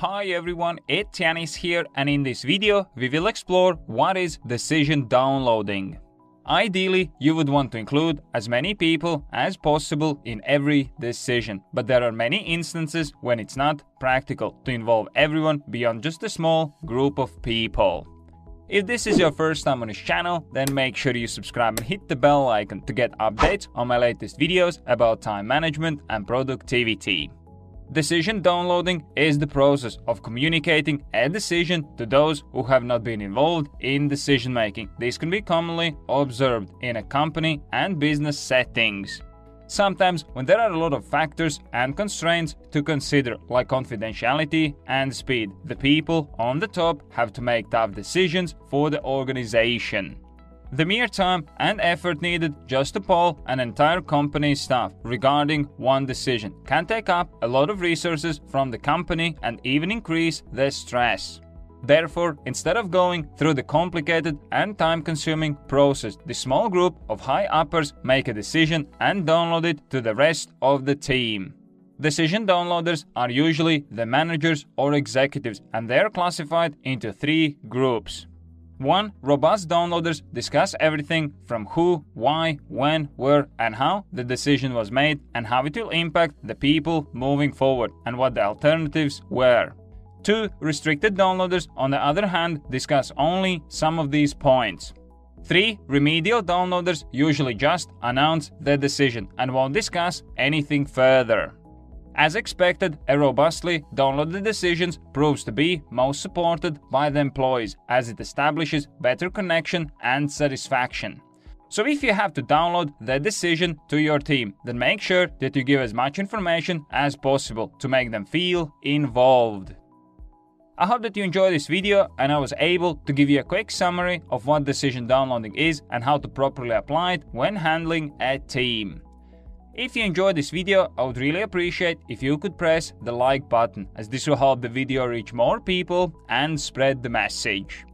Hi everyone, it's Yanis here and in this video we will explore what is decision downloading. Ideally, you would want to include as many people as possible in every decision, but there are many instances when it's not practical to involve everyone beyond just a small group of people. If this is your first time on this channel, then make sure you subscribe and hit the bell icon to get updates on my latest videos about time management and productivity. Decision downloading is the process of communicating a decision to those who have not been involved in decision making. This can be commonly observed in a company and business settings. Sometimes, when there are a lot of factors and constraints to consider, like confidentiality and speed, the people on the top have to make tough decisions for the organization. The mere time and effort needed just to poll an entire company's staff regarding one decision can take up a lot of resources from the company and even increase the stress. Therefore, instead of going through the complicated and time consuming process, the small group of high uppers make a decision and download it to the rest of the team. Decision downloaders are usually the managers or executives, and they are classified into three groups. 1. Robust downloaders discuss everything from who, why, when, where, and how the decision was made and how it will impact the people moving forward and what the alternatives were. 2. Restricted downloaders, on the other hand, discuss only some of these points. 3. Remedial downloaders usually just announce the decision and won't discuss anything further. As expected, a robustly downloaded decisions proves to be most supported by the employees as it establishes better connection and satisfaction. So if you have to download the decision to your team, then make sure that you give as much information as possible to make them feel involved. I hope that you enjoyed this video and I was able to give you a quick summary of what decision downloading is and how to properly apply it when handling a team. If you enjoyed this video, I would really appreciate if you could press the like button as this will help the video reach more people and spread the message.